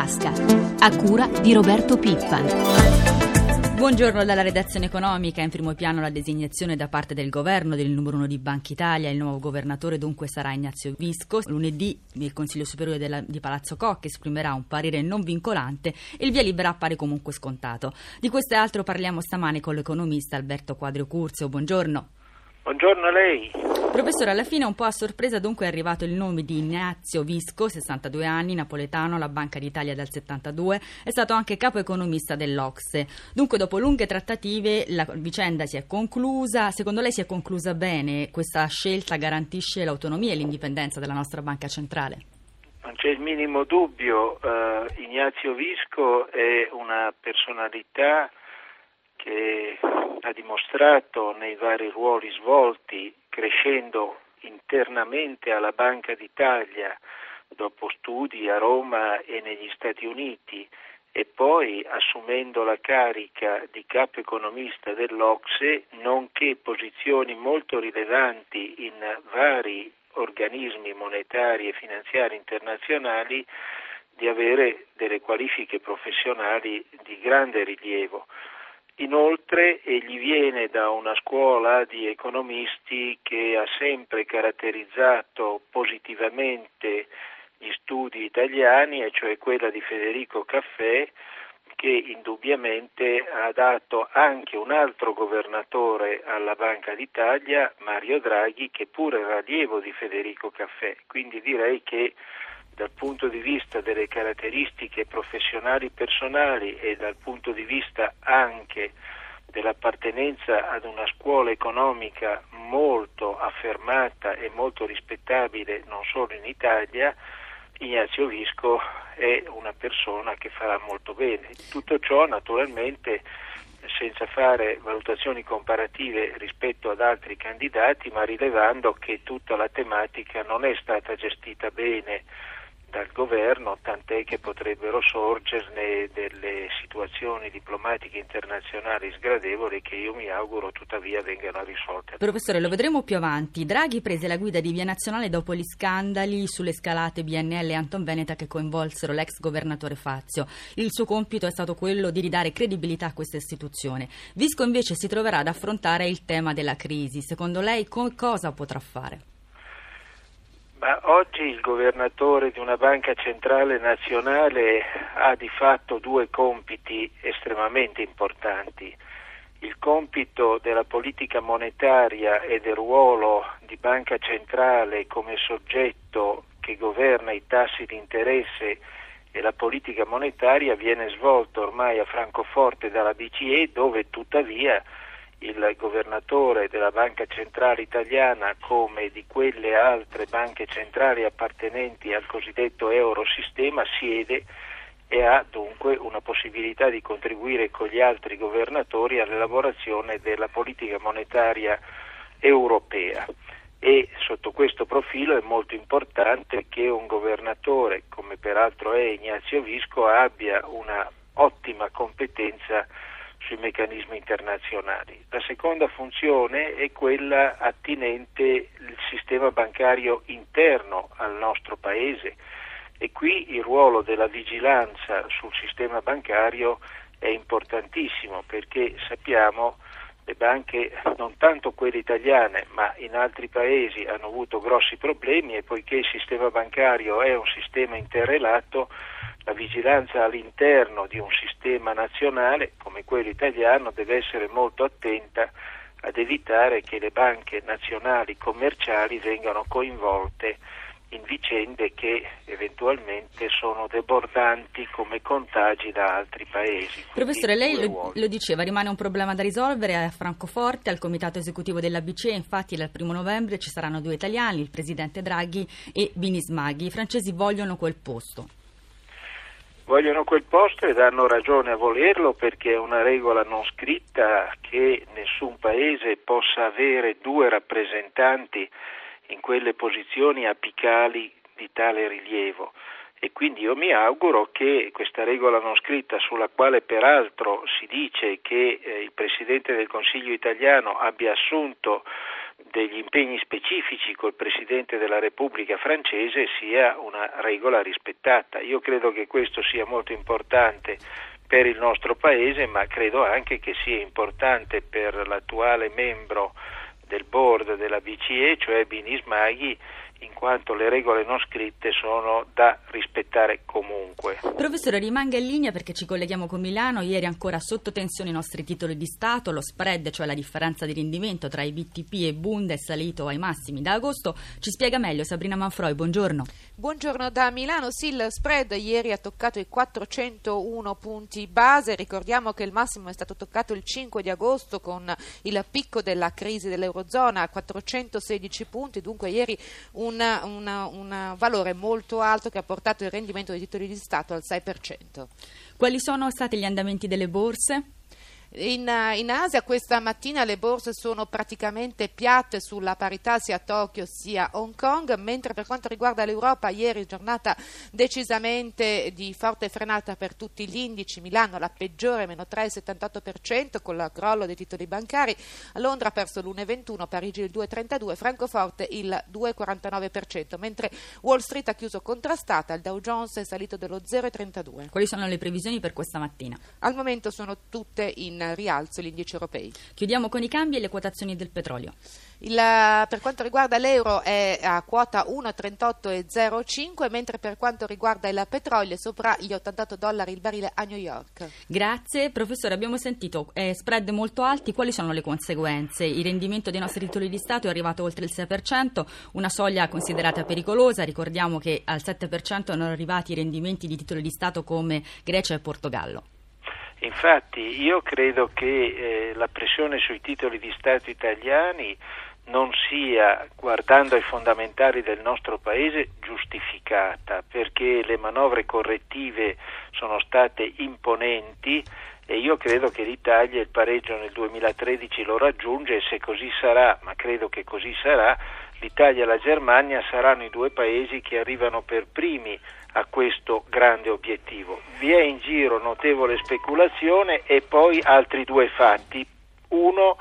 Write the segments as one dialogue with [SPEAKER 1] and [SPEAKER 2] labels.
[SPEAKER 1] tasca, a cura di Roberto Pippan.
[SPEAKER 2] Buongiorno dalla redazione economica, in primo piano la designazione da parte del governo del numero uno di Banca Italia, il nuovo governatore dunque sarà Ignazio Visco. Lunedì il Consiglio Superiore della, di Palazzo Koch esprimerà un parere non vincolante e il via libera appare comunque scontato. Di questo e altro parliamo stamane con l'economista Alberto Quadrio Curzio. Buongiorno.
[SPEAKER 3] Buongiorno a lei.
[SPEAKER 2] Professore, alla fine un po' a sorpresa dunque è arrivato il nome di Ignazio Visco, 62 anni, napoletano, alla Banca d'Italia dal 72, è stato anche capo economista dell'Ocse. Dunque dopo lunghe trattative la vicenda si è conclusa, secondo lei si è conclusa bene? Questa scelta garantisce l'autonomia e l'indipendenza della nostra banca centrale?
[SPEAKER 3] Non c'è il minimo dubbio, uh, Ignazio Visco è una personalità che ha dimostrato nei vari ruoli svolti, crescendo internamente alla Banca d'Italia, dopo studi a Roma e negli Stati Uniti, e poi assumendo la carica di capo economista dell'Ocse, nonché posizioni molto rilevanti in vari organismi monetari e finanziari internazionali, di avere delle qualifiche professionali di grande rilievo. Inoltre egli viene da una scuola di economisti che ha sempre caratterizzato positivamente gli studi italiani, e cioè quella di Federico Caffè, che indubbiamente ha dato anche un altro governatore alla Banca d'Italia, Mario Draghi, che pure era allievo di Federico Caffè. Quindi direi che dal punto di vista delle caratteristiche professionali personali e dal punto di vista anche dell'appartenenza ad una scuola economica molto affermata e molto rispettabile non solo in Italia, Ignazio Visco è una persona che farà molto bene. Tutto ciò naturalmente senza fare valutazioni comparative rispetto ad altri candidati, ma rilevando che tutta la tematica non è stata gestita bene dal governo, tant'è che potrebbero sorgerne delle situazioni diplomatiche internazionali sgradevoli che io mi auguro tuttavia vengano risolte.
[SPEAKER 2] Professore, lo vedremo più avanti. Draghi prese la guida di Via Nazionale dopo gli scandali sulle scalate BNL e Anton Veneta che coinvolsero l'ex governatore Fazio. Il suo compito è stato quello di ridare credibilità a questa istituzione. Visco invece si troverà ad affrontare il tema della crisi. Secondo lei co- cosa potrà fare?
[SPEAKER 3] Ma oggi il governatore di una banca centrale nazionale ha di fatto due compiti estremamente importanti. Il compito della politica monetaria e del ruolo di banca centrale come soggetto che governa i tassi di interesse e la politica monetaria viene svolto ormai a Francoforte dalla BCE dove tuttavia il governatore della Banca Centrale Italiana come di quelle altre banche centrali appartenenti al cosiddetto Eurosistema siede e ha dunque una possibilità di contribuire con gli altri governatori all'elaborazione della politica monetaria europea. E sotto questo profilo è molto importante che un governatore, come peraltro è Ignazio Visco, abbia una ottima competenza sui meccanismi internazionali. La seconda funzione è quella attinente al sistema bancario interno al nostro Paese e qui il ruolo della vigilanza sul sistema bancario è importantissimo perché sappiamo le banche, non tanto quelle italiane, ma in altri paesi hanno avuto grossi problemi e poiché il sistema bancario è un sistema interrelato, la vigilanza all'interno di un sistema nazionale come quello italiano deve essere molto attenta ad evitare che le banche nazionali commerciali vengano coinvolte in vicende che eventualmente sono debordanti come contagi da altri paesi.
[SPEAKER 2] Professore, lei lo, lo, diceva, rimane un problema da risolvere a Francoforte, al comitato esecutivo della BCE, infatti dal primo novembre ci saranno due italiani, il presidente Draghi e Binismaghi. I francesi vogliono quel posto.
[SPEAKER 3] Vogliono quel posto ed hanno ragione a volerlo perché è una regola non scritta che nessun paese possa avere due rappresentanti in quelle posizioni apicali di tale rilievo. E quindi io mi auguro che questa regola non scritta sulla quale peraltro si dice che eh, il Presidente del Consiglio italiano abbia assunto degli impegni specifici col Presidente della Repubblica francese sia una regola rispettata. Io credo che questo sia molto importante per il nostro Paese, ma credo anche che sia importante per l'attuale membro del board della BCE, cioè Binis Maghi, in quanto le regole non scritte sono da rispettare comunque.
[SPEAKER 2] Professore, rimanga in linea perché ci colleghiamo con Milano. Ieri ancora sotto tensione i nostri titoli di Stato, lo spread, cioè la differenza di rendimento tra i BTP e Bund è salito ai massimi da agosto. Ci spiega meglio Sabrina Manfroi, buongiorno.
[SPEAKER 4] Buongiorno da Milano. Sì, il spread ieri ha toccato i 401 punti base. Ricordiamo che il massimo è stato toccato il 5 di agosto con il picco della crisi dell'Eurozona a 416 punti, dunque ieri un un valore molto alto che ha portato il rendimento dei titoli di Stato al 6%.
[SPEAKER 2] Quali sono stati gli andamenti delle borse?
[SPEAKER 4] In, in, Asia questa mattina le borse sono praticamente piatte sulla parità sia a Tokyo sia a Hong Kong, mentre per quanto riguarda l'Europa ieri giornata decisamente di forte frenata per tutti gli indici, Milano la peggiore, meno 3,78% con il crollo dei titoli bancari, Londra ha perso l'1,21, Parigi il 2,32, Francoforte il 2,49%, mentre Wall Street ha chiuso contrastata, il Dow Jones è salito dello 0,32.
[SPEAKER 2] Quali sono le previsioni per questa mattina?
[SPEAKER 4] Al momento sono tutte in rialzo gli indici europei.
[SPEAKER 2] Chiudiamo con i cambi e le quotazioni del petrolio.
[SPEAKER 4] Il, per quanto riguarda l'euro è a quota 1,38,05 mentre per quanto riguarda il petrolio è sopra gli 88 dollari il barile a New York.
[SPEAKER 2] Grazie professore, abbiamo sentito eh, spread molto alti, quali sono le conseguenze? Il rendimento dei nostri titoli di Stato è arrivato oltre il 6%, una soglia considerata pericolosa, ricordiamo che al 7% erano arrivati i rendimenti di titoli di Stato come Grecia e Portogallo.
[SPEAKER 3] Infatti io credo che eh, la pressione sui titoli di Stato italiani non sia, guardando ai fondamentali del nostro Paese, giustificata, perché le manovre correttive sono state imponenti e io credo che l'Italia il pareggio nel 2013 lo raggiunge e se così sarà, ma credo che così sarà, l'Italia e la Germania saranno i due paesi che arrivano per primi a questo grande obiettivo. Vi è in giro notevole speculazione e poi altri due fatti. Uno,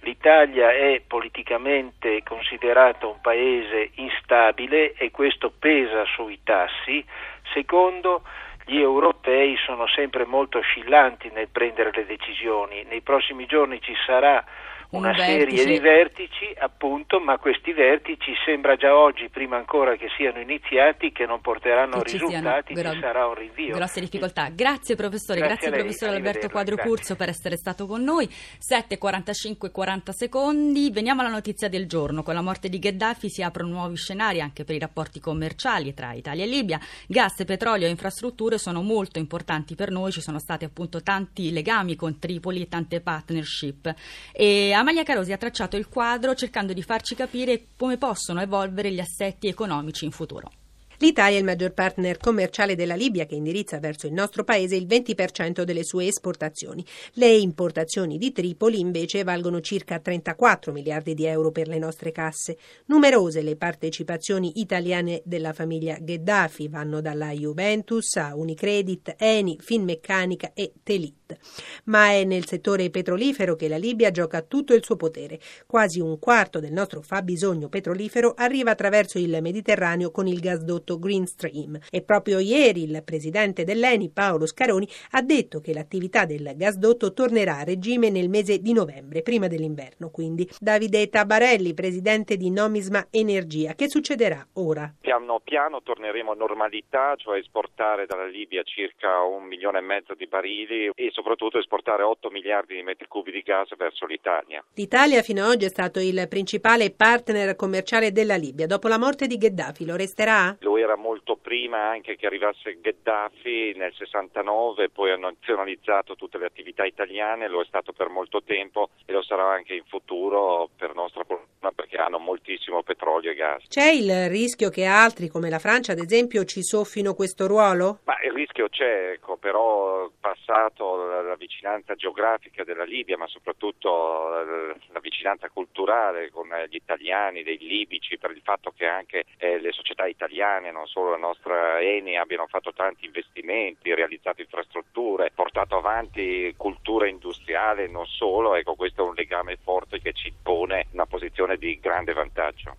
[SPEAKER 3] l'Italia è politicamente considerato un paese instabile e questo pesa sui tassi. Secondo, gli europei sono sempre molto oscillanti nel prendere le decisioni. Nei prossimi giorni ci sarà una serie di vertici, appunto, ma questi vertici sembra già oggi, prima ancora che siano iniziati, che non porteranno che risultati, ci, ci sarà un rinvio.
[SPEAKER 2] Grosse difficoltà. Grazie professore, grazie, grazie professore Alberto Quadro Curzo per essere stato con noi. 7:45 40 secondi. Veniamo alla notizia del giorno. Con la morte di Gheddafi si aprono nuovi scenari anche per i rapporti commerciali tra Italia e Libia. Gas, petrolio e infrastrutture sono molto importanti per noi, ci sono stati appunto tanti legami con Tripoli e tante partnership. E Amalia Carosi ha tracciato il quadro cercando di farci capire come possono evolvere gli assetti economici in futuro.
[SPEAKER 5] L'Italia è il maggior partner commerciale della Libia che indirizza verso il nostro paese il 20% delle sue esportazioni. Le importazioni di Tripoli invece valgono circa 34 miliardi di euro per le nostre casse. Numerose le partecipazioni italiane della famiglia Gheddafi, vanno dalla Juventus a Unicredit, Eni, Finmeccanica e Telit. Ma è nel settore petrolifero che la Libia gioca tutto il suo potere. Quasi un quarto del nostro fabbisogno petrolifero arriva attraverso il Mediterraneo con il gasdotto Green Stream. E proprio ieri il presidente dell'ENI, Paolo Scaroni, ha detto che l'attività del gasdotto tornerà a regime nel mese di novembre, prima dell'inverno. Quindi Davide Tabarelli, presidente di Nomisma Energia, che succederà ora?
[SPEAKER 6] Piano piano torneremo a normalità, cioè esportare dalla Libia circa un milione e mezzo di barili e soprattutto esportare 8 miliardi di metri cubi di gas verso l'Italia.
[SPEAKER 5] L'Italia fino ad oggi è stato il principale partner commerciale della Libia. Dopo la morte di Gheddafi lo resterà?
[SPEAKER 6] Lo era molto prima anche che arrivasse Gheddafi nel 69, poi ha nazionalizzato tutte le attività italiane, lo è stato per molto tempo e lo sarà anche in futuro per nostra fortuna perché hanno moltissimo petrolio e gas.
[SPEAKER 5] C'è il rischio che altri come la Francia ad esempio ci soffino questo ruolo?
[SPEAKER 6] Ma il rischio c'è, ecco, però passa passato la, la, vicinanza geografica della Libia, ma soprattutto la, la, vicinanza culturale con gli italiani, dei libici, per il fatto che anche eh, le società italiane, non solo la nostra Eni, abbiano fatto tanti investimenti, realizzato infrastrutture, portato avanti cultura industriale, non solo, ecco questo è un legame forte che ci pone una posizione di grande vantaggio.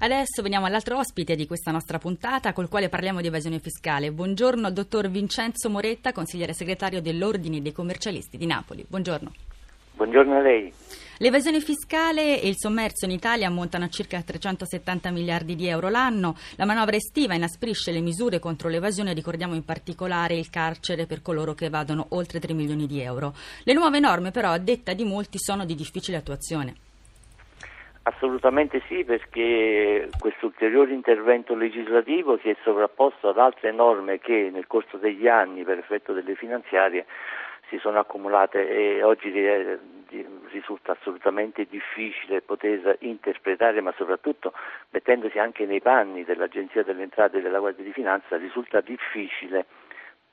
[SPEAKER 2] Adesso veniamo all'altro ospite di questa nostra puntata col quale parliamo di evasione fiscale. Buongiorno dottor Vincenzo Moretta, consigliere segretario dell'Ordine dei Commercialisti di Napoli. Buongiorno.
[SPEAKER 3] Buongiorno a lei.
[SPEAKER 2] L'evasione fiscale e il sommerso in Italia ammontano a circa 370 miliardi di euro l'anno. La manovra estiva inasprisce le misure contro l'evasione, ricordiamo in particolare il carcere per coloro che evadono oltre 3 milioni di euro. Le nuove norme però, a detta di molti, sono di difficile attuazione.
[SPEAKER 7] Assolutamente sì, perché questo ulteriore intervento legislativo si è sovrapposto ad altre norme che nel corso degli anni, per effetto delle finanziarie, si sono accumulate e oggi risulta assolutamente difficile poter interpretare, ma soprattutto mettendosi anche nei panni dell'Agenzia delle Entrate e della Guardia di Finanza, risulta difficile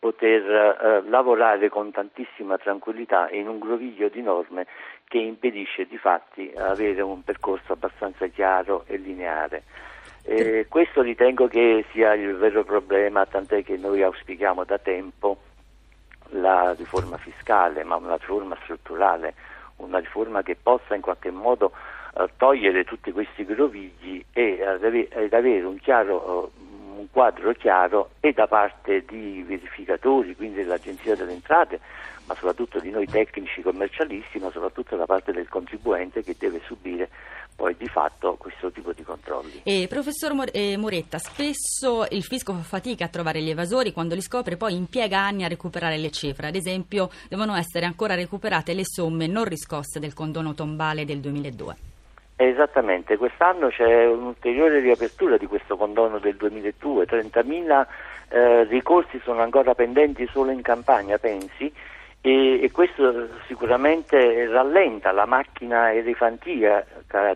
[SPEAKER 7] poter eh, lavorare con tantissima tranquillità in un groviglio di norme che impedisce di fatti avere un percorso abbastanza chiaro e lineare. Eh, questo ritengo che sia il vero problema, tant'è che noi auspichiamo da tempo la riforma fiscale, ma una riforma strutturale, una riforma che possa in qualche modo eh, togliere tutti questi grovigli e ed avere un chiaro eh, quadro chiaro e da parte di verificatori, quindi dell'Agenzia delle Entrate, ma soprattutto di noi tecnici commercialisti, ma soprattutto da parte del contribuente che deve subire poi di fatto questo tipo di controlli.
[SPEAKER 2] E professor eh, Moretta, spesso il fisco fa fatica a trovare gli evasori, quando li scopre poi impiega anni a recuperare le cifre. Ad esempio devono essere ancora recuperate le somme non riscosse del condono tombale del 2002.
[SPEAKER 7] Esattamente, quest'anno c'è un'ulteriore riapertura di questo condono del 2002, 30.000 eh, ricorsi sono ancora pendenti solo in campagna, pensi, e, e, questo sicuramente rallenta la macchina elefantica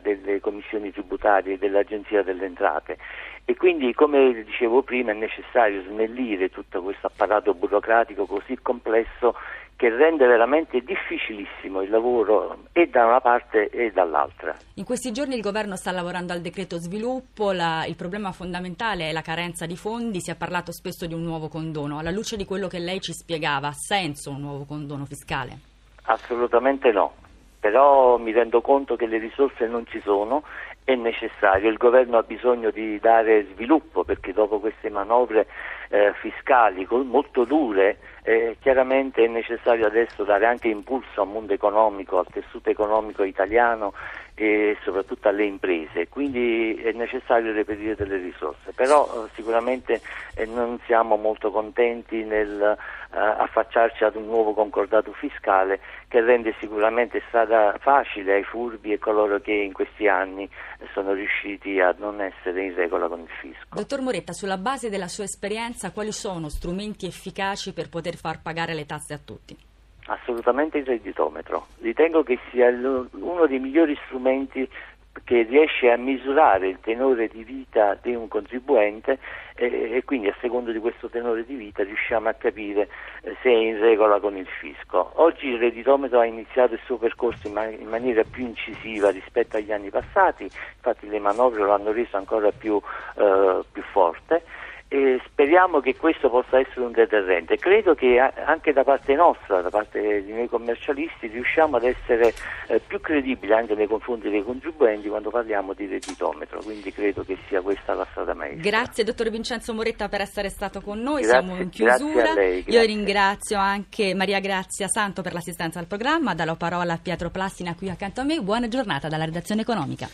[SPEAKER 7] delle commissioni tributarie e dell'Agenzia delle Entrate. E quindi come dicevo prima è necessario snellire tutto questo apparato burocratico così complesso che rende veramente difficilissimo il lavoro e da una parte e dall'altra.
[SPEAKER 2] In questi giorni il governo sta lavorando al decreto sviluppo, la, il problema fondamentale è la carenza di fondi, si è parlato spesso di un nuovo condono. Alla luce di quello che lei ci spiegava, ha senso un nuovo condono fiscale?
[SPEAKER 7] Assolutamente no, però mi rendo conto che le risorse non ci sono è necessario, il governo ha bisogno di dare sviluppo perché dopo queste manovre eh, fiscali molto dure eh, chiaramente è necessario adesso dare anche impulso al mondo economico, al tessuto economico italiano e soprattutto alle imprese, quindi è necessario reperire delle risorse, però eh, sicuramente eh, non siamo molto contenti nel eh, affacciarci ad un nuovo concordato fiscale che rende sicuramente strada facile ai furbi e coloro che in questi anni sono riusciti a non essere in regola con il fisco.
[SPEAKER 2] Dottor Moretta, sulla base della sua esperienza, quali sono strumenti efficaci per poter far pagare le tasse a tutti?
[SPEAKER 7] Assolutamente il redditometro. Ritengo che sia uno dei migliori strumenti che riesce a misurare il tenore di vita di un contribuente eh, e quindi a secondo di questo tenore di vita riusciamo a capire eh, se è in regola con il fisco. Oggi il redditometro ha iniziato il suo percorso in, man- in, maniera più incisiva rispetto agli anni passati, infatti le manovre lo hanno reso ancora più, eh, più forte e speriamo che questo possa essere un deterrente. Credo che anche da parte nostra, da parte di noi commercialisti, riusciamo ad essere eh, più credibili anche nei confronti dei contribuenti quando parliamo di redditometro, quindi credo che sia questa la strada maestra.
[SPEAKER 2] Grazie dottor Vincenzo Moretta per essere stato con noi, grazie, siamo in chiusura.
[SPEAKER 7] Lei,
[SPEAKER 2] Io ringrazio anche Maria Grazia Santo per l'assistenza al programma, do la parola a Pietro Plassina qui accanto a me, buona giornata dalla redazione economica.